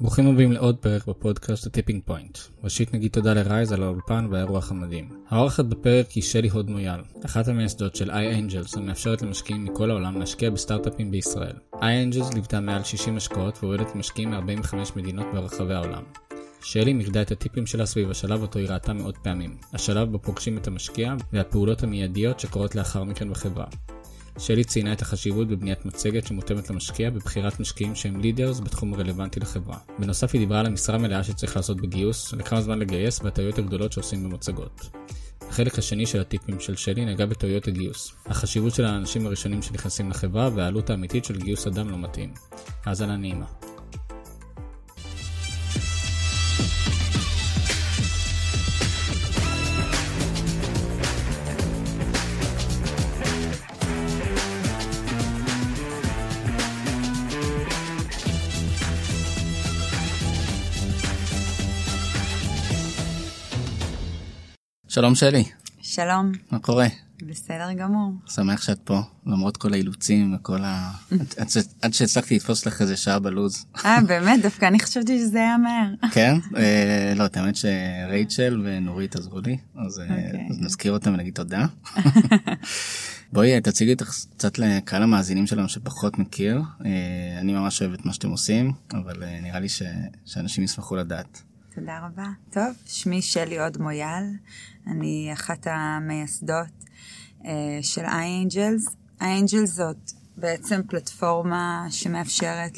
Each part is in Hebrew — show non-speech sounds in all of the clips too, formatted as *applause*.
ברוכים הבאים לעוד פרק בפודקאסט ה Tipping Point. ראשית נגיד תודה ל Rise על האולפן והאירוח המדהים. האורחת בפרק היא שלי הוד מויאל, אחת המייסדות של iAngels המאפשרת למשקיעים מכל העולם להשקיע בסטארט-אפים בישראל. iAngels ליוותה מעל 60 השקעות עם משקיעים מ-45 מדינות ברחבי העולם. שלי מיקדה את הטיפים שלה סביב השלב אותו היא ראתה מאות פעמים, השלב בו פוגשים את המשקיע והפעולות המיידיות שקורות לאחר מכן בחברה. שלי ציינה את החשיבות בבניית מצגת שמותאמת למשקיע בבחירת משקיעים שהם leaders בתחום הרלוונטי לחברה. בנוסף היא דיברה על המשרה מלאה שצריך לעשות בגיוס, לכמה זמן לגייס והטעויות הגדולות שעושים במצגות. החלק השני של הטיפים של שלי נגע בטעויות הגיוס, החשיבות של האנשים הראשונים שנכנסים לחברה והעלות האמיתית של גיוס אדם לא מתאים. האזנה נעימה. שלום שלי, שלום, מה קורה? בסדר גמור. שמח שאת פה, למרות כל האילוצים וכל ה... *laughs* עד, ש... עד שהצלחתי לתפוס לך איזה שעה בלוז. אה, באמת? דווקא אני חשבתי שזה היה מהר. *laughs* כן? אה, לא, את האמת שרייצ'ל ונורית עזרו לי, אז, אה, אוקיי. אז נזכיר אותם ונגיד תודה. *laughs* בואי אה, תציגי אותך קצת לקהל המאזינים שלנו שפחות מכיר. אה, אני ממש אוהב את מה שאתם עושים, אבל אה, נראה לי ש... שאנשים ישמחו לדעת. תודה רבה. טוב, שמי שלי עוד מויאל, אני אחת המייסדות אה, של איי-אנג'לס. איי-אנג'לס זאת בעצם פלטפורמה שמאפשרת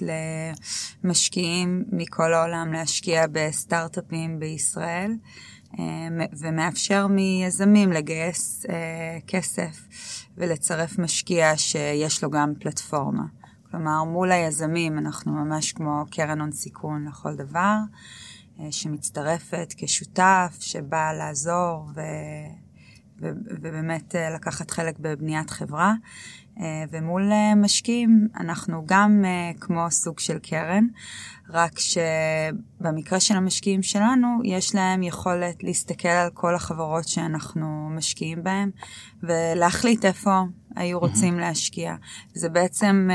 למשקיעים מכל העולם להשקיע בסטארט-אפים בישראל, אה, ומאפשר מיזמים לגייס אה, כסף ולצרף משקיע שיש לו גם פלטפורמה. כלומר, מול היזמים אנחנו ממש כמו קרן הון סיכון לכל דבר. אה, שמצטרפת כשותף שבא לעזור ו... ו... ובאמת אה, לקחת חלק בבניית חברה. אה, ומול משקיעים אנחנו גם כמו סוג של קרן, רק שבמקרה של המשקיעים שלנו יש להם יכולת להסתכל על כל החברות שאנחנו משקיעים בהן ולהחליט איפה היו רוצים להשקיע. זה בעצם...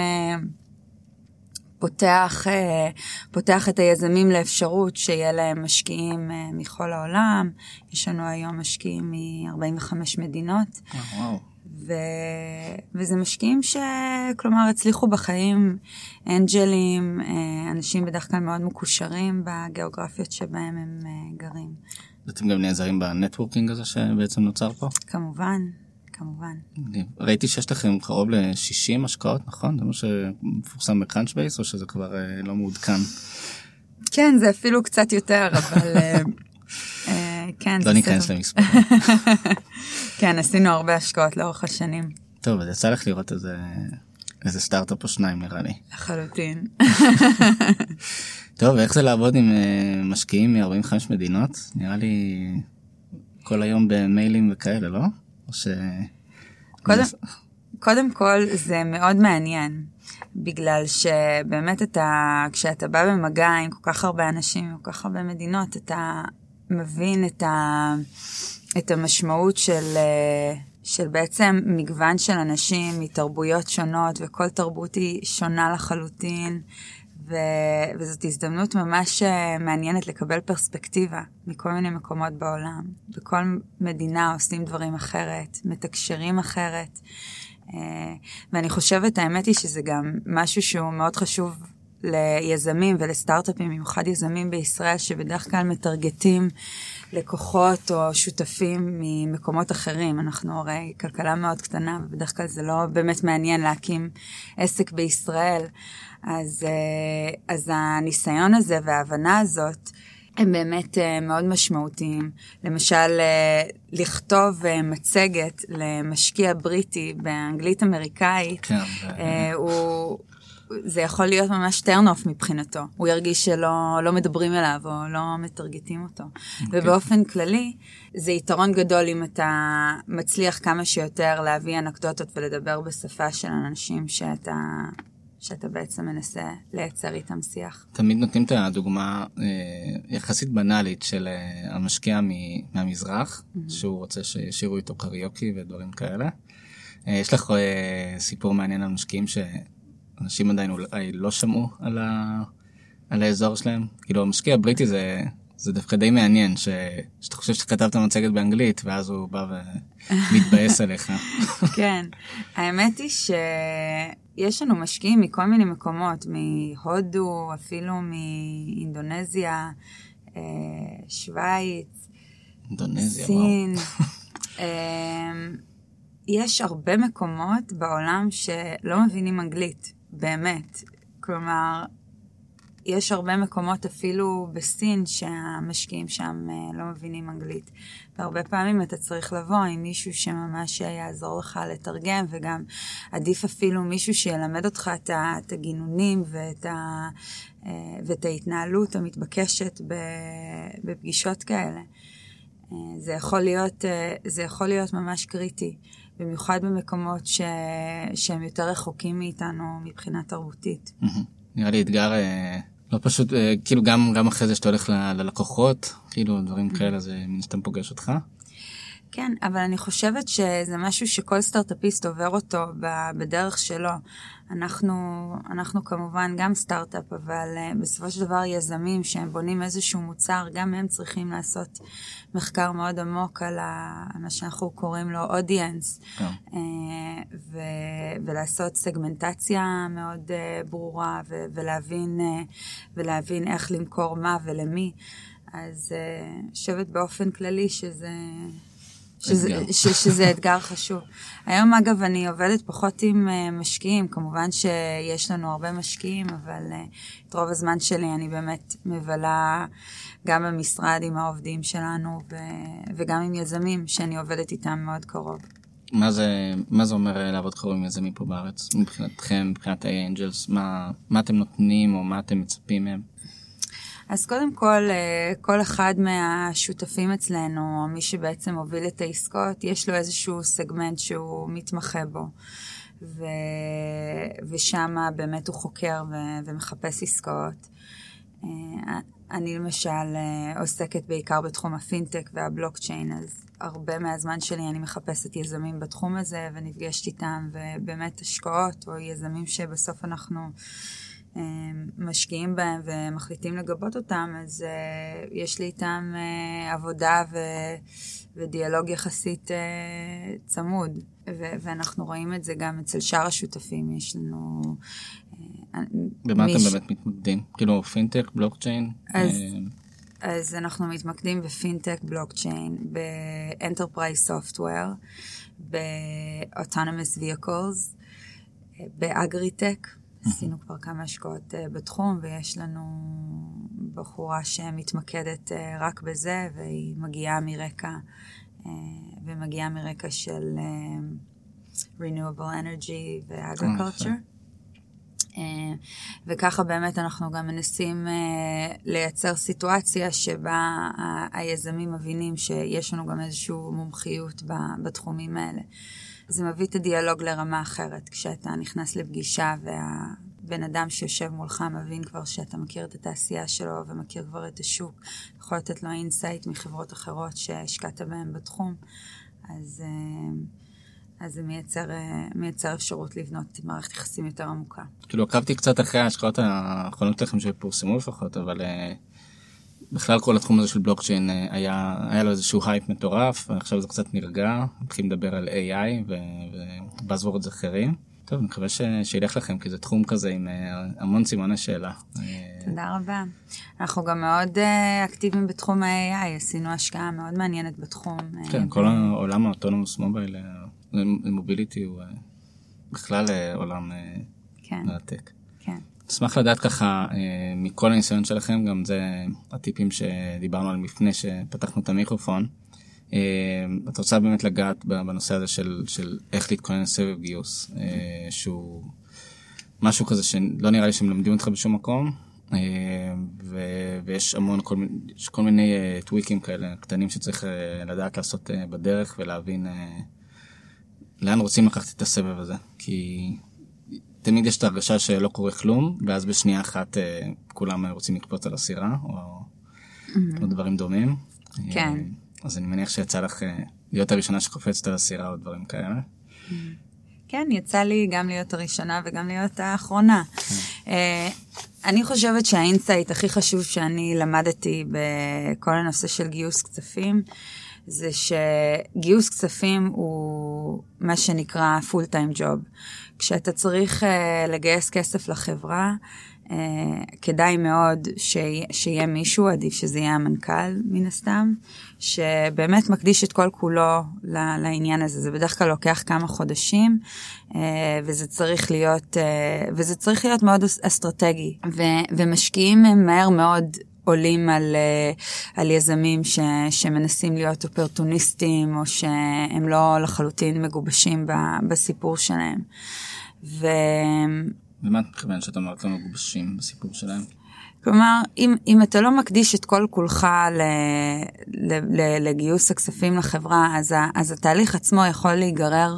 פותח, אה, פותח את היזמים לאפשרות שיהיה להם משקיעים אה, מכל העולם. יש לנו היום משקיעים מ-45 מדינות. וואו. ו... וזה משקיעים שכלומר הצליחו בחיים, אנג'לים, אה, אנשים בדרך כלל מאוד מקושרים בגיאוגרפיות שבהם הם גרים. אתם גם נעזרים ב networking הזה שבעצם נוצר פה? כמובן, כמובן. ראיתי שיש לכם קרוב ל-60 השקעות, נכון? זה מה שמפורסם ב Crunch או שזה כבר אה, לא מעודכן? כן, זה אפילו קצת יותר, אבל אה, *laughs* אה, כן. לא ניכנס למספר. *laughs* כן, עשינו הרבה השקעות לאורך השנים. טוב, אז יצא לך לראות איזה, איזה סטארט-אפ או שניים נראה לי. לחלוטין. *laughs* טוב, איך זה לעבוד עם משקיעים מ-45 מדינות? נראה לי כל היום במיילים וכאלה, לא? או ש... קודם, קודם כל זה מאוד מעניין, בגלל שבאמת אתה, כשאתה בא במגע עם כל כך הרבה אנשים, כל כך הרבה מדינות, אתה מבין את, ה, את המשמעות של, של בעצם מגוון של אנשים מתרבויות שונות, וכל תרבות היא שונה לחלוטין. ו... וזאת הזדמנות ממש אה, מעניינת לקבל פרספקטיבה מכל מיני מקומות בעולם. בכל מדינה עושים דברים אחרת, מתקשרים אחרת. אה, ואני חושבת, האמת היא שזה גם משהו שהוא מאוד חשוב ליזמים ולסטארט-אפים, במיוחד יזמים בישראל, שבדרך כלל מטרגטים לקוחות או שותפים ממקומות אחרים. אנחנו הרי כלכלה מאוד קטנה, ובדרך כלל זה לא באמת מעניין להקים עסק בישראל. אז, אה, אז הניסיון הזה וההבנה הזאת, הם באמת אה, מאוד משמעותיים. למשל, אה, לכתוב מצגת למשקיע בריטי באנגלית אמריקאית, כן, הוא... זה יכול להיות ממש off מבחינתו. הוא ירגיש שלא לא מדברים אליו או לא מטרגטים אותו. Okay. אוקיי. ובאופן כללי, זה יתרון גדול אם אתה מצליח כמה שיותר להביא אנקדוטות ולדבר בשפה של אנשים שאתה שאתה בעצם מנסה לייצר איתם שיח. תמיד נותנים את הדוגמה אה, יחסית בנאלית של אה, המשקיע מ- מהמזרח, mm-hmm. שהוא רוצה שישירו איתו קריוקי ודברים כאלה. אה, יש לך סיפור מעניין על משקיעים שאנשים עדיין אולי לא שמעו על, ה... על האזור שלהם? כאילו המשקיע הבריטי זה, זה דווקא די מעניין, ש, שאתה חושב שכתבת מצגת באנגלית, ואז הוא בא ומתבאס *laughs* עליך. כן, האמת היא שיש לנו משקיעים מכל מיני מקומות, מהודו, אפילו מאינדונזיה, אה, שווייץ, אינדונזיה, סין. אמ, *laughs* יש הרבה מקומות בעולם שלא מבינים אנגלית, באמת. כלומר, יש הרבה מקומות אפילו בסין שהמשקיעים שם אה, לא מבינים אנגלית. והרבה פעמים אתה צריך לבוא עם מישהו שממש יעזור לך לתרגם, וגם עדיף אפילו מישהו שילמד אותך את הגינונים ואת, ה, אה, ואת ההתנהלות המתבקשת בפגישות כאלה. אה, זה יכול להיות, זה יכול להיות ממש קריטי. במיוחד במקומות ש... שהם יותר רחוקים מאיתנו מבחינה תרבותית. נראה לי אתגר אה, לא פשוט, אה, כאילו גם, גם אחרי זה שאתה הולך ללקוחות, כאילו דברים כאלה, זה מן סתם פוגש אותך. כן, אבל אני חושבת שזה משהו שכל סטארט-אפיסט עובר אותו בדרך שלו. אנחנו, אנחנו כמובן גם סטארט-אפ, אבל uh, בסופו של דבר יזמים שהם בונים איזשהו מוצר, גם הם צריכים לעשות מחקר מאוד עמוק על מה שאנחנו קוראים לו אודיאנס, yeah. uh, ו- ולעשות סגמנטציה מאוד uh, ברורה, ו- ולהבין, ולהבין איך למכור מה ולמי. אז אני חושבת באופן כללי שזה... שזה, ש, שזה אתגר חשוב. היום אגב אני עובדת פחות עם uh, משקיעים, כמובן שיש לנו הרבה משקיעים, אבל uh, את רוב הזמן שלי אני באמת מבלה גם במשרד עם העובדים שלנו ו, וגם עם יזמים שאני עובדת איתם מאוד קרוב. מה זה, מה זה אומר אה, לעבוד קרוב עם יזמים פה בארץ מבחינתכם, מבחינת ה-Angels, מה, מה אתם נותנים או מה אתם מצפים מהם? אז קודם כל, אה, כל אחד מהשותפים אצלנו, מי שבעצם הוביל את העסקות, יש לו איזשהו סגמנט שהוא מתמחה בו. ו... ושם באמת הוא חוקר ו... ומחפש עסקאות. אה, אני למשל אה, עוסקת בעיקר בתחום הפינטק והבלוקצ'יין, אז הרבה מהזמן שלי אני מחפשת יזמים בתחום הזה ונפגשת איתם, ובאמת השקעות או יזמים שבסוף אנחנו... משקיעים בהם ומחליטים לגבות אותם, אז uh, יש לי איתם uh, עבודה ו- ודיאלוג יחסית uh, צמוד. ו- ואנחנו רואים את זה גם אצל שאר השותפים, יש לנו... Uh, במה מיש... אתם באמת מתמקדים? כאילו פינטק, בלוקצ'יין? אז, uh... אז אנחנו מתמקדים בפינטק, בלוקצ'יין, ב enterprise software, ב autonomous vehicles, באגריטק. עשינו כבר כמה השקעות uh, בתחום, ויש לנו בחורה שמתמקדת uh, רק בזה, והיא מגיעה מרקע, uh, ומגיעה מרקע של uh, Renewable Energy ו-Agriculture. Uh, וככה באמת אנחנו גם מנסים לייצר סיטואציה שבה היזמים מבינים שיש לנו גם איזושהי מומחיות בתחומים האלה. זה מביא את הדיאלוג לרמה אחרת. כשאתה נכנס לפגישה והבן אדם שיושב מולך מבין כבר שאתה מכיר את התעשייה שלו ומכיר כבר את השוק, יכול לתת לו insight מחברות אחרות שהשקעת בהן בתחום, אז, אה, אז זה מייצר, אה, מייצר אפשרות לבנות מערכת יחסים יותר עמוקה. כאילו עקבתי קצת אחרי ההשקעות האחרונות לכם שפורסמו לפחות, אבל... אה, בכלל כל התחום הזה של בלוקצ'יין אה, היה, היה לו איזשהו הייפ מטורף, ועכשיו זה קצת נרגע, מתחילים לדבר על AI ו buzzwords אחרים. טוב, אני מקווה ש... שילך לכם, כי זה תחום כזה עם אה, המון סימני שאלה. תודה רבה. אנחנו גם מאוד אקטיביים בתחום ה-AI, עשינו השקעה מאוד מעניינת בתחום. כן. כל העולם ה autonomous mobile, mobility הוא בכלל עולם כן. מרתק. אשמח לדעת ככה אה, מכל הניסיון שלכם, גם זה הטיפים שדיברנו עליהם לפני שפתחנו את המיקרופון. אה, את רוצה באמת לגעת בנושא הזה של, של איך להתכונן לסבב גיוס, אה, שהוא משהו כזה שלא נראה לי שהם לומדים אותך בשום מקום, ויש המון, כל, כל מיני טוויקים כאלה קטנים שצריך לדעת לעשות בדרך ולהבין לאן רוצים לקחת את הסבב הזה. כי תמיד יש את ההרגשה שלא קורה כלום, ואז בשנייה אחת אה, כולם רוצים לקפוץ על הסירה, או, mm-hmm. או דברים דומים. כן. אה, אז אני מניח שיצא לך אה, להיות הראשונה שקופצת על הסירה או דברים כאלה. Mm-hmm. כן, יצא לי גם להיות הראשונה וגם להיות האחרונה. כן. אני חושבת שה insight הכי חשוב שאני למדתי בכל הנושא של גיוס כספים, זה שגיוס כספים הוא מה שנקרא פול טיים ג'וב. כשאתה צריך uh, לגייס כסף לחברה, uh, כדאי מאוד שיהיה מישהו, עדיף שזה יהיה המנכ"ל מן הסתם, שבאמת מקדיש את כל כולו לעניין הזה. זה בדרך כלל לוקח כמה חודשים, uh, וזה צריך להיות, uh, וזה צריך להיות מאוד אסטרטגי. ו, ומשקיעים מהר מאוד עולים על, על יזמים ש, שמנסים להיות אופרטוניסטים, או שהם לא לחלוטין מגובשים ב, בסיפור שלהם. ו... ומה את מתכוונת שאת אומרת לא מגובשים בסיפור שלהם? כלומר, אם, אם אתה לא מקדיש את כל כולך ל, ל, ל, לגיוס הכספים לחברה, אז, ה, אז התהליך עצמו יכול להיגרר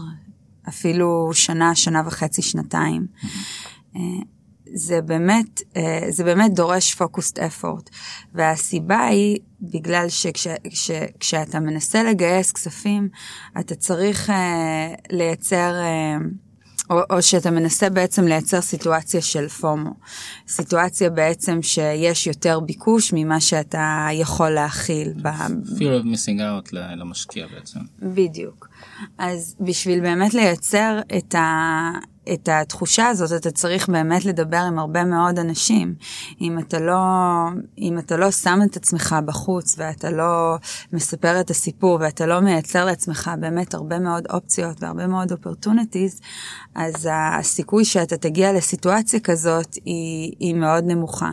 אפילו שנה, שנה וחצי, שנתיים. Mm-hmm. זה באמת, זה באמת דורש פוקוסט אפורט. והסיבה היא בגלל שכשאתה מנסה לגייס כספים, אתה צריך לייצר... או, או שאתה מנסה בעצם לייצר סיטואציה של פומו. סיטואציה בעצם שיש יותר ביקוש ממה שאתה יכול להכיל. fear of missing out למשקיע בעצם. בדיוק. אז בשביל באמת לייצר את, ה, את התחושה הזאת, אתה צריך באמת לדבר עם הרבה מאוד אנשים. אם אתה לא, אם אתה לא שם את עצמך בחוץ ואתה לא מספר את הסיפור ואתה לא מייצר לעצמך באמת הרבה מאוד אופציות והרבה מאוד opportunities, אז הסיכוי שאתה תגיע לסיטואציה כזאת היא, היא מאוד נמוכה.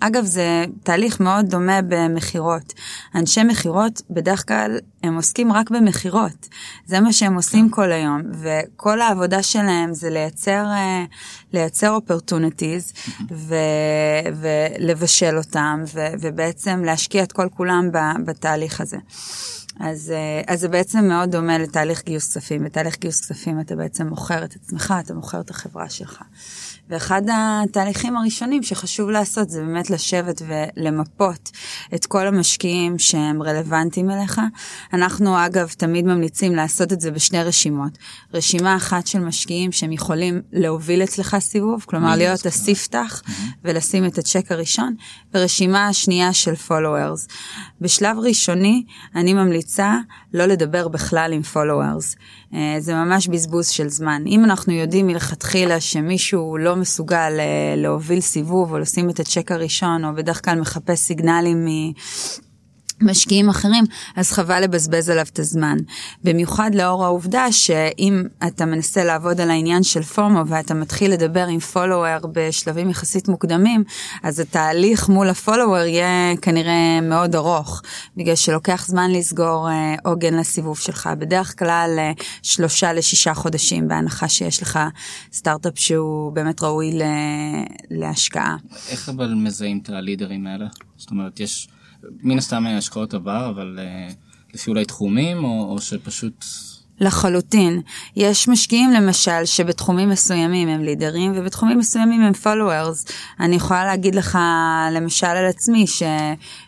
אגב, זה תהליך מאוד דומה במכירות. אנשי מכירות, בדרך כלל הם עוסקים רק במכירות. זה מה שהם עושים כל היום, וכל העבודה שלהם זה לייצר, אה, לייצר opportunities ו, ולבשל אותם, ו, ובעצם להשקיע את כל כולם בתהליך הזה. אז, אה, אז זה בעצם מאוד דומה לתהליך גיוס כספים. בתהליך גיוס כספים אתה בעצם מוכר את עצמך, אתה מוכר את החברה שלך. ואחד התהליכים הראשונים שחשוב לעשות זה באמת לשבת ולמפות את כל המשקיעים שהם רלוונטיים אליך. אנחנו אגב תמיד ממליצים לעשות את זה בשני רשימות. רשימה אחת של משקיעים שהם יכולים להוביל אצלך סיבוב, כלומר להיות הספתח ולשים את הצ'ק הראשון, ורשימה שנייה של followers. בשלב ראשוני אני ממליצה לא לדבר בכלל עם followers. אה, זה ממש בזבוז של זמן. אם אנחנו יודעים מלכתחילה שמישהו לא מסוגל אה, להוביל סיבוב או לשים את הצ'ק הראשון, או בדרך כלל מחפש סיגנלים. משקיעים אחרים, אז חבל לבזבז עליו את הזמן. במיוחד לאור העובדה שאם אתה מנסה לעבוד על העניין של פומו ואתה מתחיל לדבר עם פולוור בשלבים יחסית מוקדמים, אז התהליך מול הפולוור יהיה כנראה מאוד ארוך, בגלל שלוקח זמן לסגור אה, עוגן לסיבוב שלך. בדרך כלל אה, שלושה לשישה חודשים, בהנחה שיש לך סטארט-אפ שהוא באמת ראוי להשקעה. איך אבל מזהים את הלידרים האלה? זאת אומרת, יש... מן הסתם השקעות עבר, אבל uh, לפי אולי תחומים, או, או שפשוט... לחלוטין. יש משקיעים למשל שבתחומים מסוימים הם לידרים ובתחומים מסוימים הם followers. אני יכולה להגיד לך למשל על עצמי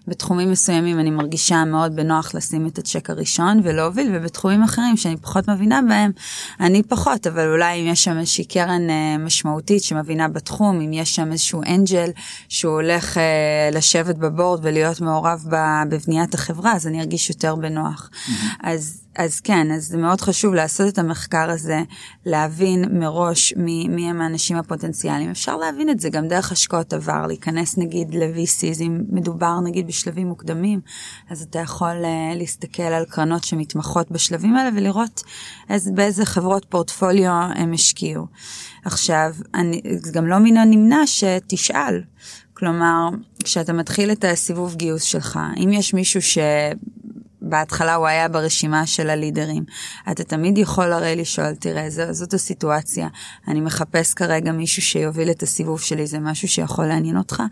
שבתחומים מסוימים אני מרגישה מאוד בנוח לשים את הצ'ק הראשון ולהוביל ובתחומים אחרים שאני פחות מבינה בהם אני פחות אבל אולי אם יש שם איזושהי קרן uh, משמעותית שמבינה בתחום אם יש שם איזשהו אנג'ל שהוא הולך uh, לשבת בבורד ולהיות מעורב בבניית החברה אז אני ארגיש יותר בנוח. Mm-hmm. אז אז כן, אז זה מאוד חשוב לעשות את המחקר הזה, להבין מראש מי, מי הם האנשים הפוטנציאליים. אפשר להבין את זה גם דרך השקעות עבר, להיכנס נגיד ל-VCs, אם מדובר נגיד בשלבים מוקדמים, אז אתה יכול uh, להסתכל על קרנות שמתמחות בשלבים האלה ולראות איזה, באיזה חברות פורטפוליו הם השקיעו. עכשיו, אני, גם לא מן הנמנע שתשאל. כלומר, כשאתה מתחיל את הסיבוב גיוס שלך, אם יש מישהו ש... בהתחלה הוא היה ברשימה של הלידרים. אתה תמיד יכול הרי לשאול, תראה, זו, זאת הסיטואציה, אני מחפש כרגע מישהו שיוביל את הסיבוב שלי, זה משהו שיכול לעניין אותך,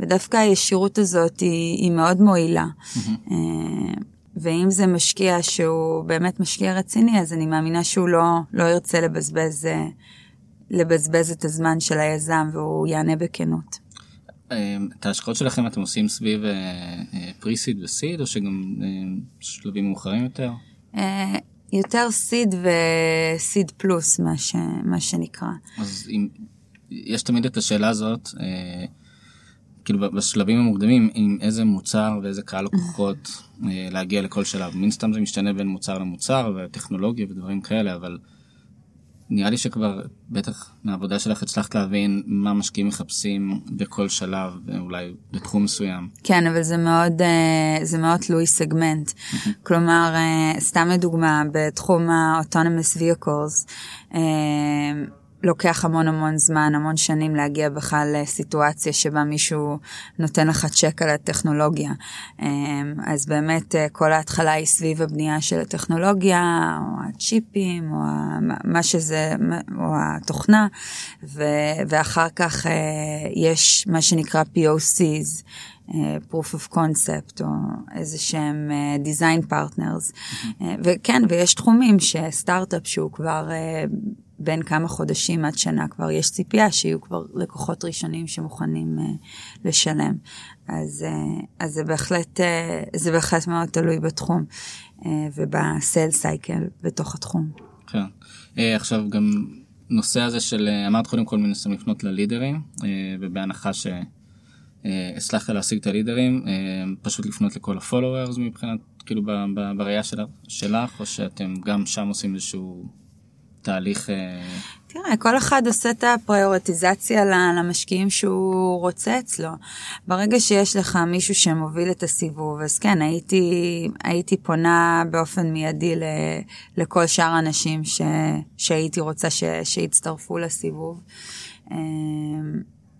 ודווקא הישירות הזאת היא, היא מאוד מועילה. Mm-hmm. ואם זה משקיע שהוא באמת משקיע רציני, אז אני מאמינה שהוא לא, לא ירצה לבזבז, אה, לבזבז את הזמן של היזם והוא יענה בכנות. אמ, את ההשקעות שלכם אתם עושים סביב פריסיד וסיד או שגם אה, שלבים מאוחרים יותר? אה, יותר סיד וסיד פלוס מה, ש, מה שנקרא. אז אם, יש תמיד את השאלה הזאת, אה, כאילו בשלבים המוקדמים עם איזה מוצר ואיזה קהל לקוחות להגיע לכל שלב. מן סתם זה משתנה בין מוצר למוצר וטכנולוגיה ודברים כאלה, אבל נראה לי שכבר בטח מהעבודה שלך הצלחת להבין מה משקיעים מחפשים בכל שלב אולי בתחום מסוים. כן אבל זה מאוד אה, זה מאוד תלוי סגמנט כלומר אה, סתם לדוגמה בתחום ה-autonomous vehicles. לוקח המון המון זמן, המון שנים להגיע בכלל לסיטואציה שבה מישהו נותן לך צ'ק על הטכנולוגיה. אמ, אז באמת אה, כל ההתחלה היא סביב הבנייה של הטכנולוגיה, או הצ'יפים, או מה שזה, או התוכנה, ואחר כך אה, יש מה שנקרא POCs. אה, proof of concept או איזה שהם design partners mm-hmm. וכן ויש תחומים שסטארט-אפ שהוא כבר בין כמה חודשים עד שנה כבר יש ציפייה שיהיו כבר לקוחות ראשונים שמוכנים uh, לשלם. אז, uh, אז זה בהחלט, uh, זה בהחלט מאוד תלוי בתחום uh, ובסייל סייקל בתוך התחום. כן. Uh, עכשיו גם נושא הזה של אמרת קודם כל מנסים לפנות ללידרים uh, ובהנחה שהצלחת להשיג את הלידרים uh, פשוט לפנות לכל הפולוורס מבחינת כאילו בראייה שלך או שאתם גם שם עושים איזשהו. תהליך... אה, תראה, כל אחד עושה את הפריורטיזציה למשקיעים שהוא רוצה אצלו. ברגע שיש לך מישהו שמוביל את הסיבוב, אז כן, הייתי, הייתי פונה באופן מיידי ל, לכל שאר האנשים שהייתי רוצה ש, שיצטרפו לסיבוב.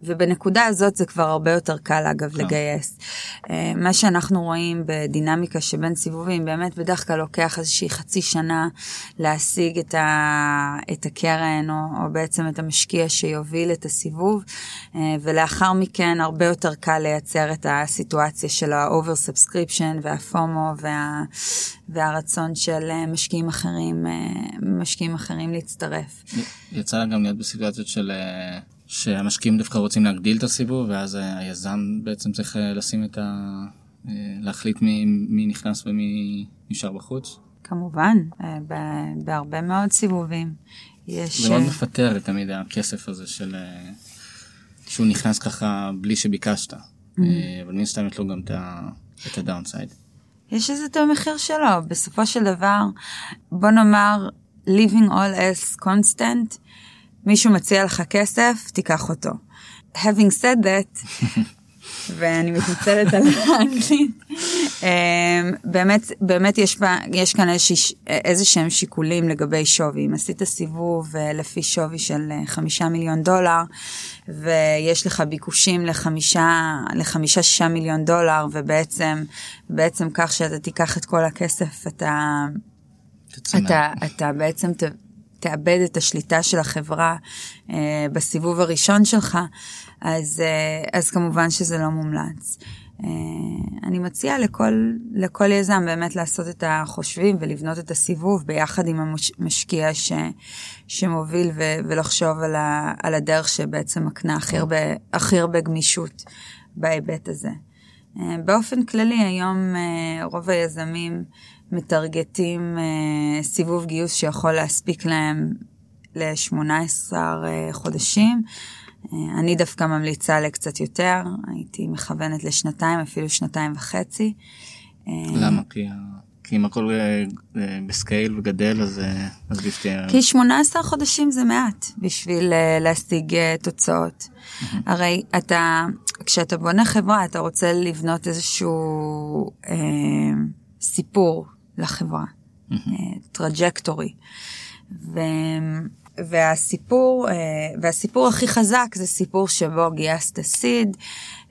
ובנקודה הזאת זה כבר הרבה יותר קל אגב כן. לגייס. אה, מה שאנחנו רואים בדינמיקה שבין סיבובים באמת בדרך כלל לוקח איזושהי חצי שנה להשיג את, ה, את הקרן או, או בעצם את המשקיע שיוביל את הסיבוב אה, ולאחר מכן הרבה יותר קל לייצר את הסיטואציה של ה-over subscription והפומו וה, והרצון של אה, משקיעים אחרים משקיעים אחרים להצטרף. יצא גם להיות בסיטואציות של שהמשקיעים דווקא רוצים להגדיל את הסיבוב ואז היזם בעצם צריך אה, לשים את ה... אה, להחליט מי, מי נכנס ומי נשאר בחוץ? כמובן, אה, בהרבה מאוד סיבובים. יש... זה מאוד מפטר תמיד הכסף הזה של... שהוא נכנס ככה בלי שביקשת. Mm-hmm. אבל מן הסתם יש לו גם את הדאונסייד. יש לזה את המחיר שלו. בסופו של דבר, בוא נאמר, living all else constant, מישהו מציע לך כסף, תיקח אותו. having said that, *laughs* ואני מתנצלת על האנגלית, אמ, באמת, באמת יש, בה, יש כאן איזה שהם שיקולים לגבי שווי. אם עשית סיבוב אה, לפי שווי של אה, חמישה מיליון דולר, ויש לך ביקושים לחמישה, לחמישה שישה מיליון דולר, ובעצם, בעצם כך שאתה תיקח את כל הכסף, אתה, אתה, אתה בעצם ת, תאבד את השליטה של החברה אה, בסיבוב הראשון שלך, אז, אה, אז כמובן שזה לא מומלץ. אה, אני מציעה לכל, לכל יזם באמת לעשות את החושבים ולבנות את הסיבוב ביחד עם המשקיע ש, שמוביל ו, ולחשוב על, ה, על הדרך שבעצם מקנה הכי הרבה, הכי הרבה גמישות בהיבט הזה. באופן כללי היום רוב היזמים מטרגטים אה, סיבוב גיוס שיכול להספיק להם ל-18 אה, חודשים. אה, אני דווקא ממליצה לקצת יותר, הייתי מכוונת לשנתיים, אפילו שנתיים וחצי. אה, למה? כי, כי אם הכל אה, אה, בסקייל וגדל אז עדיף תהיה... כי 18 חודשים זה מעט בשביל להשיג תוצאות. הרי אתה, כשאתה בונה חברה אתה רוצה לבנות איזשהו אה, סיפור לחברה, trajectory. ו... והסיפור, אה, והסיפור הכי חזק זה סיפור שבו גייסת seed,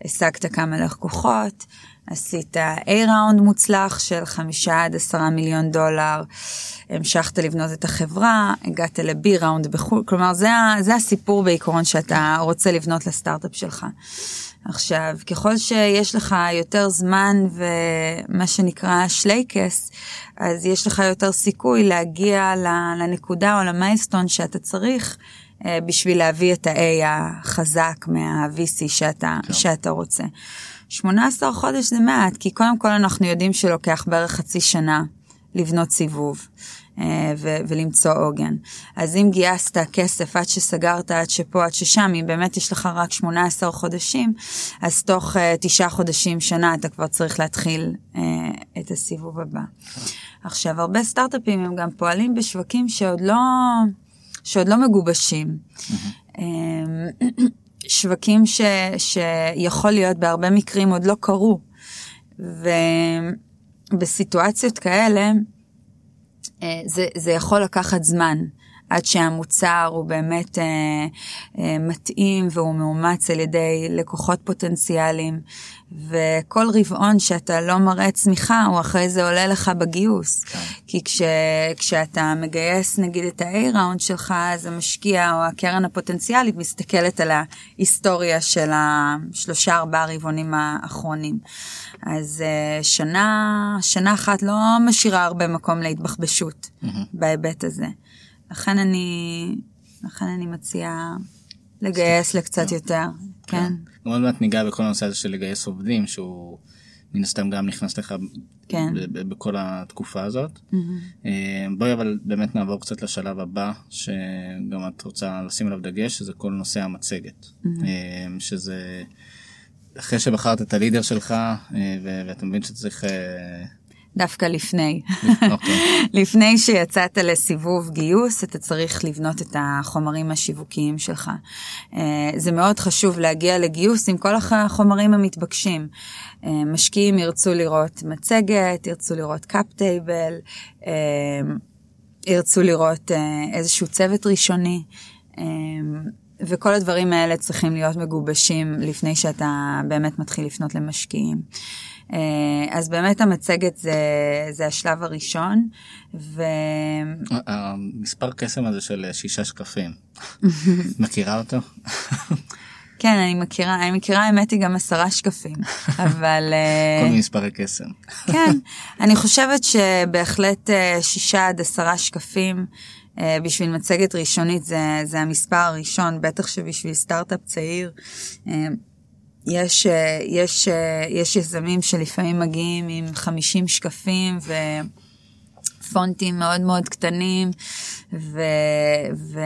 השגת כמה לקוחות, עשית A round מוצלח של חמישה עד עשרה מיליון דולר, המשכת לבנות את החברה, הגעת ל-B round בחו"ל, כלומר זה, זה הסיפור בעיקרון שאתה רוצה לבנות לסטארט-אפ שלך. עכשיו, ככל שיש לך יותר זמן ומה שנקרא שלייקס, אז יש לך יותר סיכוי להגיע לנקודה או למיילסטון שאתה צריך אה, בשביל להביא את ה-A החזק מה-VC שאתה, כן. שאתה רוצה. 18 חודש זה מעט, כי קודם כל אנחנו יודעים שלוקח בערך חצי שנה לבנות סיבוב. אה, ו- ולמצוא עוגן. אז אם גייסת כסף עד שסגרת, עד שפה, עד ששם, אם באמת יש לך רק 18 חודשים, אז תוך uh, תשעה חודשים, שנה, אתה כבר צריך להתחיל uh, את הסיבוב הבא. עכשיו, הרבה סטארט-אפים הם גם פועלים בשווקים שעוד לא, שעוד לא מגובשים. Mm-hmm. *clears throat* שווקים ש, שיכול להיות בהרבה מקרים עוד לא קרו. ובסיטואציות כאלה, אה, זה, זה יכול לקחת זמן. עד שהמוצר הוא באמת אה, אה, מתאים והוא מאומץ על ידי לקוחות פוטנציאליים. וכל רבעון שאתה לא מראה צמיחה, הוא אחרי זה עולה לך בגיוס. כן. כי כש, כשאתה מגייס נגיד את ה-A-ראונד שלך, אז המשקיע או הקרן הפוטנציאלית מסתכלת על ההיסטוריה של השלושה ארבעה רבעונים האחרונים. אז uh, שנה, שנה אחת לא משאירה הרבה מקום להתבחבשות mm-hmm. בהיבט הזה. לכן אני, לכן אני מציעה לגייס לקצת יותר, כן. כן. עוד מעט ניגע בכל הנושא הזה של לגייס עובדים, שהוא מן הסתם גם נכנס לך כן. בכל התקופה הזאת. Mm-hmm. בואי אבל באמת נעבור קצת לשלב הבא, שגם את רוצה לשים עליו דגש, שזה כל נושא המצגת. Mm-hmm. שזה אחרי שבחרת את הלידר שלך, אה, ואתה מבין שצריך דווקא לפני. Okay. אוקיי. *laughs* לפני שיצאת לסיבוב גיוס, אתה צריך לבנות את החומרים השיווקיים שלך. אה, זה מאוד חשוב להגיע לגיוס עם כל החומרים המתבקשים. אה, משקיעים ירצו לראות מצגת, ירצו לראות קאפ טייבל, אה, ירצו לראות איזשהו צוות ראשוני. וכל הדברים האלה צריכים להיות מגובשים לפני שאתה באמת מתחיל לפנות למשקיעים. אה, אז באמת המצגת זה, זה השלב הראשון. ו... המספר קסם הזה של שישה שקפים, *laughs* מכירה אותו? כן, אני מכירה, אני מכירה האמת היא גם עשרה שקפים, *laughs* אבל... אה, כל מיני מספרי קסם. כן, *laughs* אני חושבת שבהחלט אה, שישה עד עשרה שקפים בשביל מצגת ראשונית זה, זה המספר הראשון, בטח שבשביל סטארט-אפ צעיר. יש, אה, יש, אה, יש יזמים שלפעמים מגיעים עם 50 שקפים ופונטים מאוד מאוד קטנים ו, ו,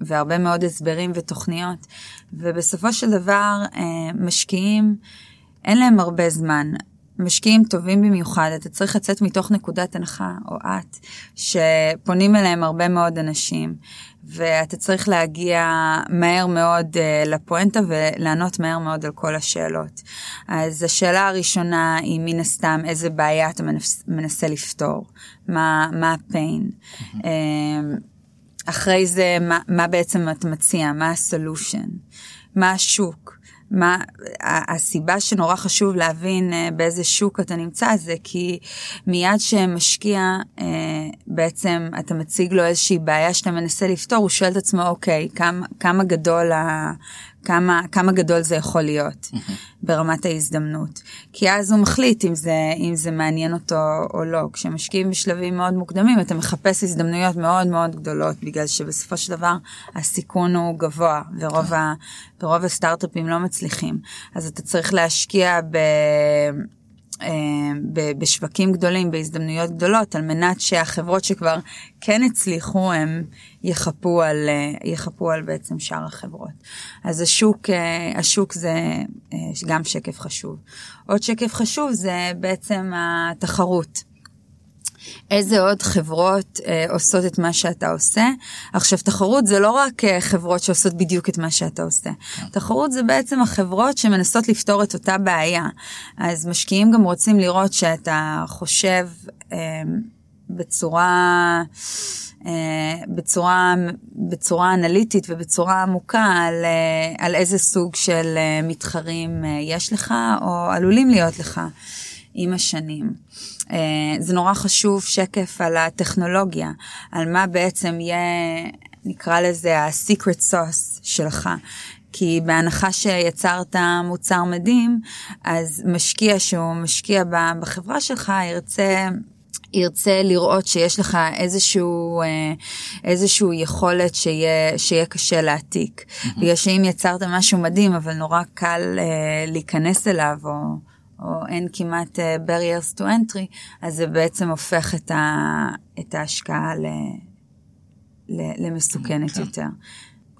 והרבה מאוד הסברים ותוכניות. ובסופו של דבר אה, משקיעים, אין להם הרבה זמן. משקיעים טובים במיוחד, אתה צריך לצאת מתוך נקודת הנחה, או את, שפונים אליהם הרבה מאוד אנשים, ואתה צריך להגיע מהר מאוד uh, לפואנטה ולענות מהר מאוד על כל השאלות. אז השאלה הראשונה היא מן הסתם איזה בעיה אתה מנס, מנסה לפתור, מה, מה הפיין. Mm-hmm. אחרי זה, מה, מה בעצם אתה מציע, מה הסולושן, מה השוק. מה הסיבה שנורא חשוב להבין אה, באיזה שוק אתה נמצא זה כי מיד שמשקיע אה, בעצם אתה מציג לו איזושהי בעיה שאתה מנסה לפתור הוא שואל את עצמו אוקיי כמה, כמה גדול כמה, כמה גדול זה יכול להיות ברמת ההזדמנות. כי אז הוא מחליט אם זה, אם זה מעניין אותו או לא. כשמשקיעים בשלבים מאוד מוקדמים, אתה מחפש הזדמנויות מאוד מאוד גדולות, בגלל שבסופו של דבר הסיכון הוא גבוה, ורוב, ה, ורוב הסטארט-אפים לא מצליחים. אז אתה צריך להשקיע ב... אה, בשווקים גדולים, בהזדמנויות גדולות, על מנת שהחברות שכבר כן הצליחו, הם יחפו על, אה, יחפו על בעצם שאר החברות. אז השוק, אה, השוק זה גם שקף חשוב. עוד שקף חשוב זה בעצם התחרות. איזה עוד חברות אה, עושות את מה שאתה עושה. עכשיו, תחרות זה לא רק אה, חברות שעושות בדיוק את מה שאתה עושה. תחרות זה בעצם החברות שמנסות לפתור את אותה בעיה. אז משקיעים גם רוצים לראות שאתה חושב אה, בצורה... בצורה, בצורה אנליטית ובצורה עמוקה על, uh, על איזה סוג של uh, מתחרים uh, יש לך או עלולים להיות לך עם השנים. אה, זה נורא חשוב שקף על הטכנולוגיה, על מה בעצם יהיה, נקרא לזה ה-secret sauce שלך. כי בהנחה שיצרת מוצר מדהים, אז משקיע שהוא משקיע בחברה שלך ירצה... ירצה לראות שיש לך איזשהו, אה, איזשהו יכולת שיהיה, שיהיה קשה להעתיק. Mm-hmm. בגלל שאם יצרת משהו מדהים אבל נורא קל אה, להיכנס אליו או, או אין כמעט uh, barriers to entry, אז זה בעצם הופך את, ה, את ההשקעה ל, ל, למסוכנת כן. יותר.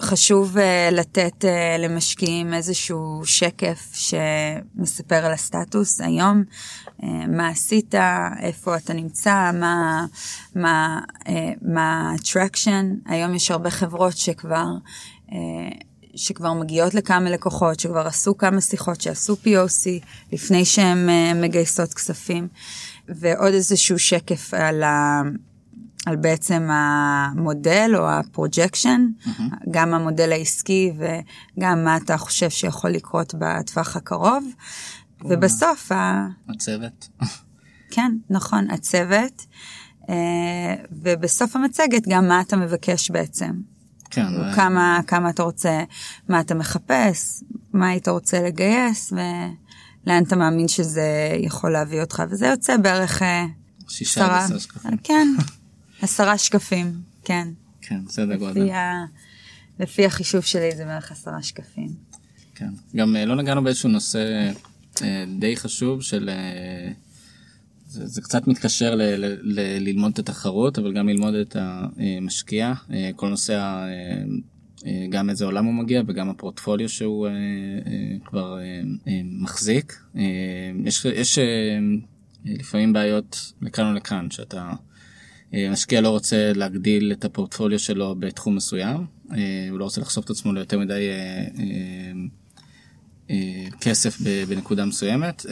חשוב uh, לתת uh, למשקיעים איזשהו שקף שמספר על הסטטוס היום, uh, מה עשית, איפה אתה נמצא, מה, מה, uh, מה. היום יש הרבה חברות שכבר, uh, שכבר מגיעות לכמה לקוחות, שכבר עשו כמה שיחות, שעשו POC לפני שהן uh, מגייסות כספים. ועוד איזשהו שקף על ה... על בעצם המודל או ה projection, mm-hmm. גם המודל העסקי וגם מה אתה חושב שיכול לקרות בטווח הקרוב. ובסוף ה... הצוות. *laughs* כן, נכון, הצוות. אה, ובסוף המצגת גם מה אתה מבקש בעצם. כן. כמה, כמה אתה רוצה, מה אתה מחפש, מה היית רוצה לגייס ולאן אתה מאמין שזה יכול להביא אותך, וזה יוצא בערך... אה, שישה עשר שקפים. כן, *laughs* עשרה שקפים, כן. כן, בסדר גודל. לפי החישוב שלי זה בערך עשרה שקפים. כן, גם אה, לא נגענו באיזשהו נושא אה, די חשוב של... אה, זה, זה קצת מתקשר ל, ל, ל, ללמוד את התחרות, אבל גם ללמוד את המשקיע, כל נושא גם איזה עולם הוא מגיע וגם הפורטפוליו שהוא כבר מחזיק. יש, יש לפעמים בעיות לכאן ולכאן, שאתה אה, משקיע לא רוצה להגדיל את הפורטפוליו שלו בתחום מסוים, אה, הוא לא רוצה לחשוף את עצמו ליותר מדי אה, כסף בנקודה מסוימת,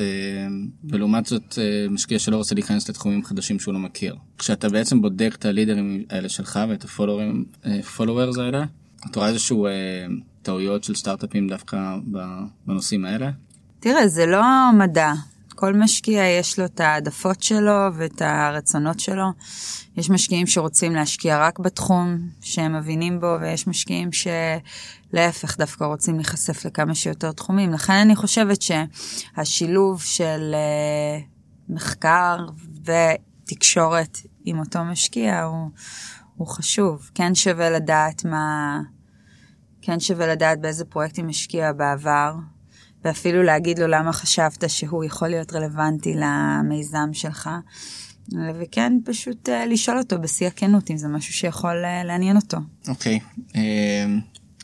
ולעומת זאת משקיע שלא רוצה להיכנס לתחומים חדשים שהוא לא מכיר. כשאתה בעצם בודק את הלידרים האלה שלך ואת הפולוורס האלה, אתה רואה איזשהו טעויות של סטארט-אפים דווקא בנושאים האלה? תראה, זה לא מדע. כל משקיע יש לו את העדפות שלו ואת הרצונות שלו. יש משקיעים שרוצים להשקיע רק בתחום שהם מבינים בו, ויש משקיעים שלהפך דווקא רוצים להיחשף לכמה שיותר תחומים. לכן אני חושבת שהשילוב של uh, מחקר ותקשורת עם אותו משקיע הוא, הוא חשוב. כן שווה לדעת מה... כן שווה לדעת באיזה פרויקטים השקיע בעבר, ואפילו להגיד לו למה חשבת שהוא יכול להיות רלוונטי למיזם שלך. וכן, פשוט uh, לשאול אותו בשיא הכנות אם זה משהו שיכול uh, לעניין אותו. אוקיי, okay. uh,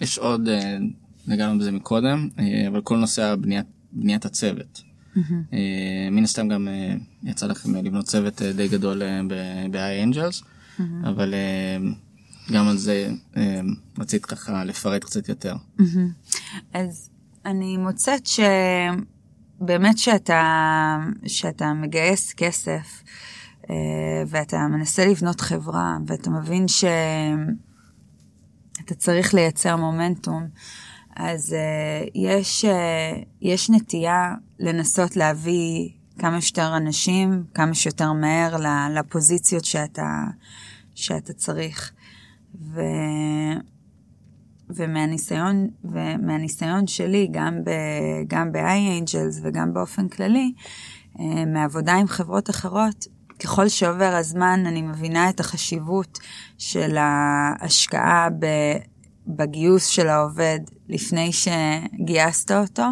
יש עוד, uh, נגענו בזה מקודם, uh, אבל כל נושא הבניית, בניית הצוות. Mm-hmm. מן הסתם גם יצא לכם לבנות צוות די גדול ב-i angels, mm-hmm. אבל גם על זה רצית ככה לפרט קצת יותר. Mm-hmm. אז אני מוצאת שבאמת שאתה, שאתה מגייס כסף אה, ואתה מנסה לבנות חברה ואתה מבין שאתה צריך לייצר מומנטום, אז אה, יש, אה, יש נטייה לנסות להביא כמה שיותר אנשים, כמה שיותר מהר לפוזיציות שאתה, שאתה צריך. ו... ומהניסיון, ומהניסיון שלי, גם, ב, גם ב-iAngels וגם באופן כללי, אה, מעבודה עם חברות אחרות, ככל שעובר הזמן אני מבינה את החשיבות של ההשקעה ב, בגיוס של העובד לפני שגייסת אותו.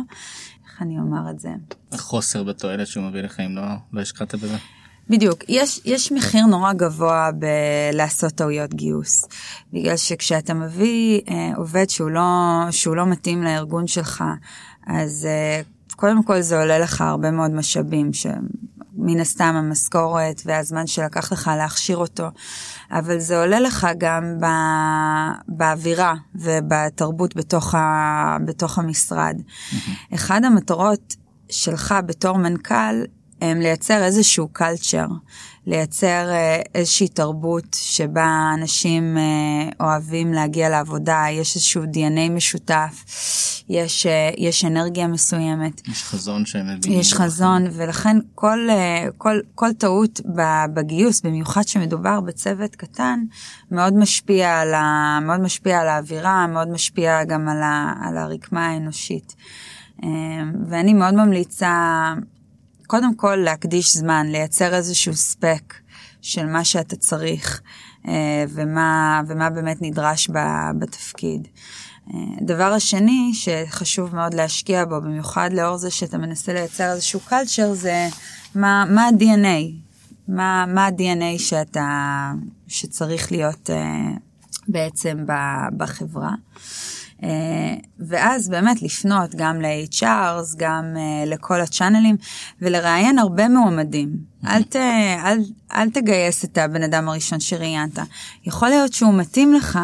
איך אני אומר את זה? החוסר בתועלת שהוא מביא לך אם לא, לא השקעת בזה. בדיוק, יש, יש מחיר נורא גבוה בלעשות טעויות גיוס. בגלל שכשאתה מביא אה, עובד שהוא לא, שהוא לא מתאים לארגון שלך, אז אה, קודם כל זה עולה לך הרבה מאוד משאבים, שמן הסתם המשכורת והזמן שלקח לך להכשיר אותו, אבל זה עולה לך גם ב, באווירה ובתרבות בתוך, ה, בתוך המשרד. Mm-hmm. אחד המטרות שלך בתור מנכ"ל לייצר איזשהו קלצ'ר, לייצר אה, איזושהי תרבות שבה אנשים אה, אוהבים להגיע לעבודה, יש איזשהו DNA משותף, יש, אה, יש אנרגיה מסוימת. יש חזון שהם מבינים. יש חזון, ולכן כל, כל, כל טעות בגיוס, במיוחד שמדובר בצוות קטן, מאוד משפיע על, ה, מאוד משפיע על האווירה, מאוד משפיע גם על, ה, על הרקמה האנושית. ואני מאוד ממליצה קודם כל להקדיש זמן, לייצר איזשהו ספק של מה שאתה צריך אה, ומה, ומה באמת נדרש בתפקיד. הדבר השני שחשוב מאוד להשקיע בו, במיוחד לאור זה שאתה מנסה לייצר איזשהו קלצ'ר, זה מה, מה ה-DNA, מה, מה ה-DNA שאתה, שצריך להיות uh, בעצם בחברה. Uh, ואז באמת לפנות גם ל-HRs, גם uh, לכל הצ'אנלים, ולראיין הרבה מועמדים. אל, ת, אל, אל תגייס את הבן אדם הראשון שראיינת. יכול להיות שהוא מתאים לך,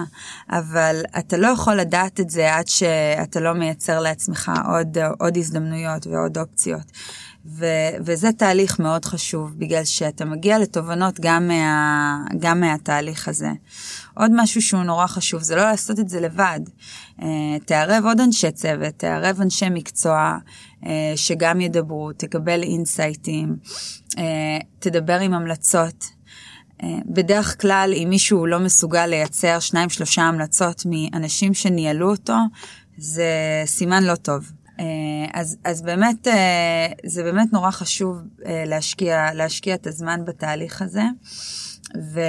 אבל אתה לא יכול לדעת את זה עד שאתה לא מייצר לעצמך עוד, עוד הזדמנויות ועוד אופציות. ו- וזה תהליך מאוד חשוב, בגלל שאתה מגיע לתובנות גם, מה- גם מהתהליך הזה. עוד משהו שהוא נורא חשוב, זה לא לעשות את זה לבד. Uh, תערב עוד אנשי צוות, תערב אנשי מקצוע uh, שגם ידברו, תקבל אינסייטים, uh, תדבר עם המלצות. בדרך כלל, אם מישהו לא מסוגל לייצר שניים שלושה המלצות מאנשים שניהלו אותו, זה סימן לא טוב. אז, אז באמת, זה באמת נורא חשוב להשקיע, להשקיע את הזמן בתהליך הזה. ו,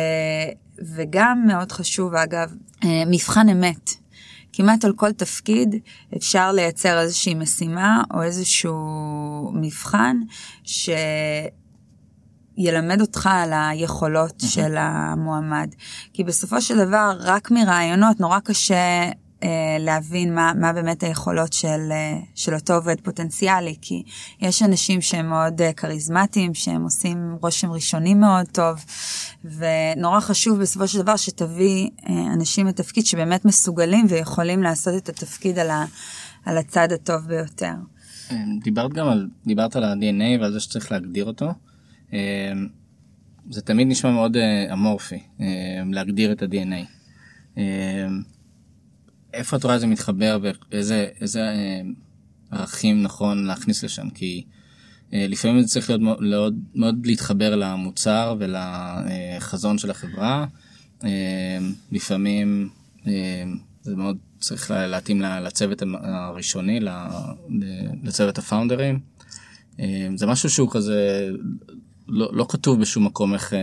וגם מאוד חשוב, אגב, מבחן אמת. כמעט על כל תפקיד אפשר לייצר איזושהי משימה או איזשהו מבחן שילמד אותך על היכולות mm-hmm. של המועמד. כי בסופו של דבר, רק מרעיונות נורא קשה להבין מה, מה באמת היכולות של, אה, של אותו עובד פוטנציאלי, כי יש אנשים שהם מאוד אה, כריזמטיים, שהם עושים רושם ראשוני מאוד טוב, ונורא חשוב בסופו של דבר שתביא אנשים לתפקיד שבאמת מסוגלים ויכולים לעשות את התפקיד על, ה, על הצד הטוב ביותר. דיברת גם על, דיברת על ה-DNA ועל זה שצריך להגדיר אותו. זה תמיד נשמע מאוד אמורפי, להגדיר את ה-DNA. איפה את רואה זה מתחבר ואיזה איזה אה, ערכים נכון להכניס לשם? כי אה, לפעמים זה צריך להיות מאוד, מאוד להתחבר למוצר ולחזון של החברה. אה, לפעמים זה מאוד צריך להתאים לצוות הראשוני לצוות הפאונדרים. זה משהו שהוא כזה לא, לא כתוב בשום מקום איך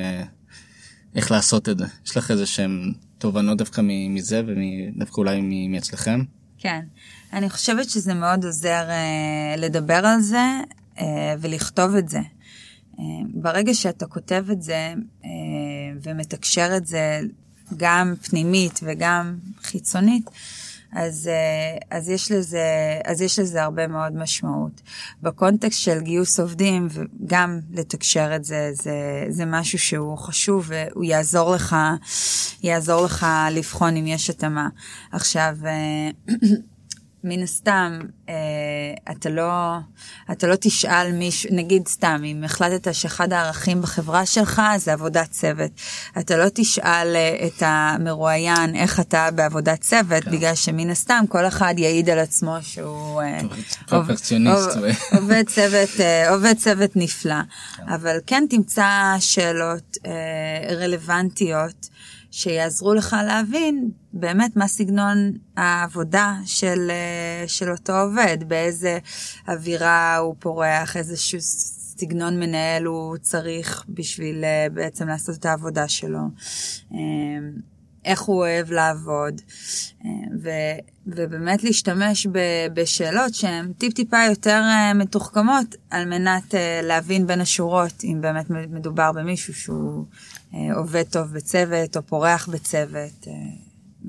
איך לעשות את זה. יש לך איזה שהם תובנות דווקא מזה ודווקא אולי מאצלכם? כן, אני חושבת שזה מאוד עוזר uh, לדבר על זה uh, ולכתוב את זה. Uh, ברגע שאתה כותב את זה uh, ומתקשר את זה גם פנימית וגם חיצונית, אה, אז, יש לזה, אז יש לזה הרבה מאוד משמעות. בקונטקסט של גיוס עובדים, וגם לתקשר את זה, זה, זה משהו שהוא חשוב והוא יעזור לך, יעזור לך לבחון אם יש התאמה. עכשיו, אה, מן הסתם, אה, אתה לא, אתה לא תשאל מישהו, נגיד סתם, אם החלטת שאחד הערכים בחברה שלך זה עבודת צוות, אתה לא תשאל אה, את המרואיין איך אתה בעבודת צוות, כן. בגלל שמן הסתם כל אחד יעיד על עצמו שהוא אה, פרפקציוניסט. *laughs* עובד צוות, אה, עובד צוות נפלא, כן. אבל כן תמצא שאלות אה, רלוונטיות. שיעזרו לך להבין באמת מה סגנון העבודה של, אה, של אותו עובד, באיזה אווירה הוא פורח, איזשהו סגנון מנהל הוא צריך בשביל אה, בעצם לעשות את העבודה שלו, אה, איך הוא אוהב לעבוד, ו, ובאמת להשתמש ב, בשאלות שהן טיפ-טיפה יותר מתוחכמות על מנת להבין בין השורות אם באמת מדובר במישהו שהוא עובד טוב בצוות או פורח בצוות אה,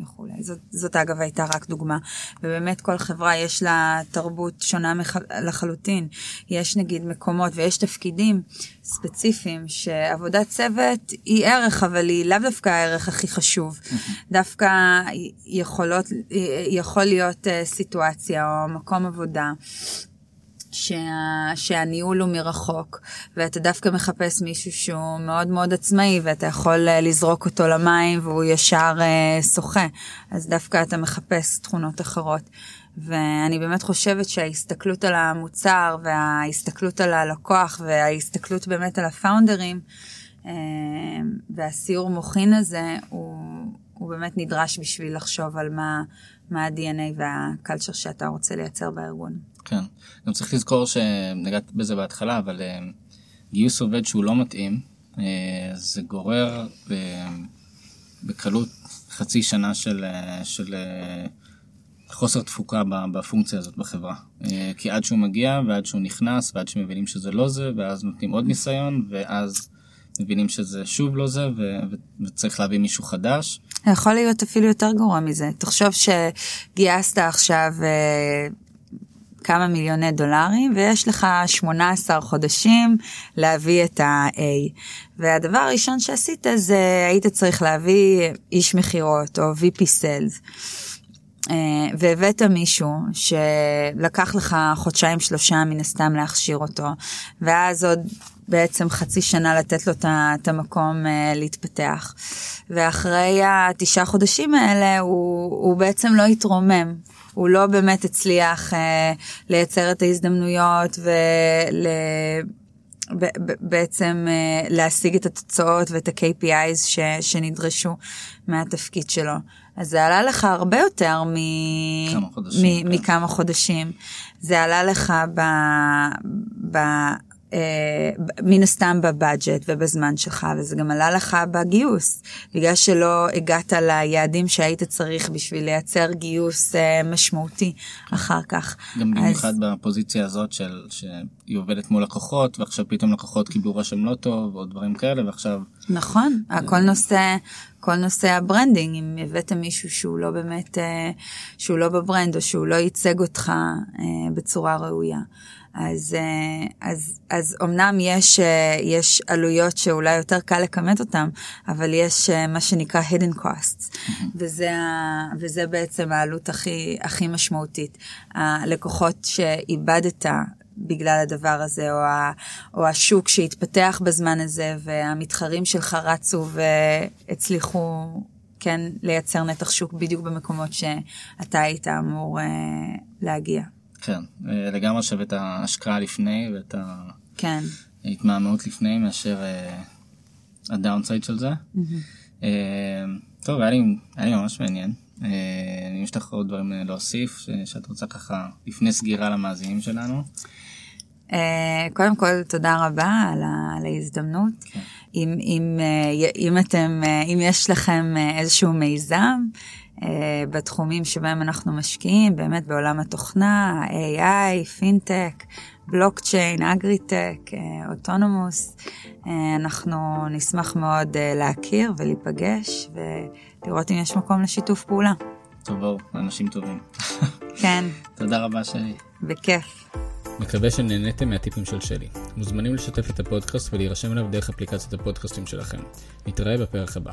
וכולי. זאת, זאת אגב הייתה רק דוגמה. ובאמת כל חברה יש לה תרבות שונה מח... לחלוטין. יש נגיד מקומות ויש תפקידים ספציפיים שעבודת צוות היא ערך, אבל היא לאו דווקא הערך הכי חשוב. דווקא יכולות, יכול להיות אה, סיטואציה או מקום עבודה. שה, שהניהול הוא מרחוק, ואתה דווקא מחפש מישהו שהוא מאוד מאוד עצמאי, ואתה יכול אה, לזרוק אותו למים והוא ישר אה, שוחה, אז דווקא אתה מחפש תכונות אחרות. ואני באמת חושבת שההסתכלות על המוצר וההסתכלות על הלקוח וההסתכלות באמת על הפאונדרים אה, והסיור מוחין הזה הוא, הוא באמת נדרש בשביל לחשוב על מה, מה ה-DNA והקלצ'ר שאתה רוצה לייצר בארגון. כן, גם צריך לזכור שנגעת בזה בהתחלה, אבל uh, גיוס עובד שהוא לא מתאים, uh, זה גורר בקלות חצי שנה של, uh, של חוסר תפוקה בפונקציה הזאת בחברה. כי עד שהוא מגיע ועד שהוא נכנס ועד שמבינים שזה לא זה ואז נותנים עוד ניסיון ואז מבינים שזה שוב לא זה ו- וצריך להביא מישהו חדש. יכול להיות אפילו יותר גרוע מזה. תחשוב שגייסת עכשיו אה, כמה מיליוני דולרים ויש לך 18 חודשים להביא את ה-A. והדבר הראשון שעשית זה היית צריך להביא איש מכירות או VP Sales. אה, והבאת מישהו שלקח לך חודשיים שלושה מן הסתם להכשיר אותו ואז עוד בעצם חצי שנה לתת לו את המקום אה, להתפתח. ואחרי התשעה חודשים האלה הוא, הוא בעצם לא התרומם. הוא לא באמת הצליח אה, לייצר את ההזדמנויות ול... בעצם אה, להשיג את התוצאות ואת ה-KPIs ש, שנדרשו מהתפקיד שלו. אז זה עלה לך הרבה יותר מ... כמה חודשים, מ... כן. מכמה חודשים. זה עלה לך ב... ב... אה, מן הסתם ב budget ובזמן שלך, וזה גם עלה לך בגיוס, בגלל שלא הגעת ליעדים שהיית צריך בשביל לייצר גיוס אה, משמעותי אחר כך. גם במיוחד אז... בפוזיציה הזאת של שהיא עובדת מול לקוחות, ועכשיו פתאום לקוחות קיבלו רושם לא טוב, ועוד דברים כאלה, ועכשיו... נכון, הכל נושא... כל נושא ה branding, אם הבאת מישהו שהוא לא באמת, אה, שהוא לא בברנד או שהוא לא ייצג אותך בצורה ראויה. אז, אה, אז, אז אמנם יש, אה, יש עלויות שאולי יותר קל לכמת אותן, אבל יש אה, מה שנקרא hidden costs, mm-hmm. וזה, וזה בעצם העלות הכי, הכי משמעותית. הלקוחות שאיבדת בגלל הדבר הזה, או, ה, או השוק שהתפתח בזמן הזה, והמתחרים שלך רצו והצליחו כן לייצר נתח שוק בדיוק במקומות שאתה היית אמור להגיע. כן, אה, לגמרי שווה את ההשקעה לפני ואת כן. ההתמהמהות לפני מאשר uh, הדאונסייד של זה. Mm-hmm. Uh, טוב, היה לי, היה לי ממש מעניין. Uh, אם יש לך עוד דברים להוסיף שאת רוצה ככה לפני סגירה למאזינים שלנו. Uh, קודם כל תודה רבה על, ה, על ההזדמנות. כן. אם, אם, אם אתם, אם יש לכם איזשהו מיזם בתחומים שבהם אנחנו משקיעים, באמת בעולם התוכנה, AI, פינטק, בלוקצ'יין, אגריטק, אה, אוטונומוס. אה, אנחנו נשמח מאוד להכיר ולהיפגש ולראות אם יש מקום לשיתוף פעולה. תבואו, אנשים טובים. כן. *laughs* תודה רבה שלי. בכיף. מקווה שנהניתם מהטיפים של שלי. מוזמנים לשתף את הפודקאסט ולהירשם אליו דרך אפליקציית הפודקאסטים שלכם. נתראה בפרק הבא.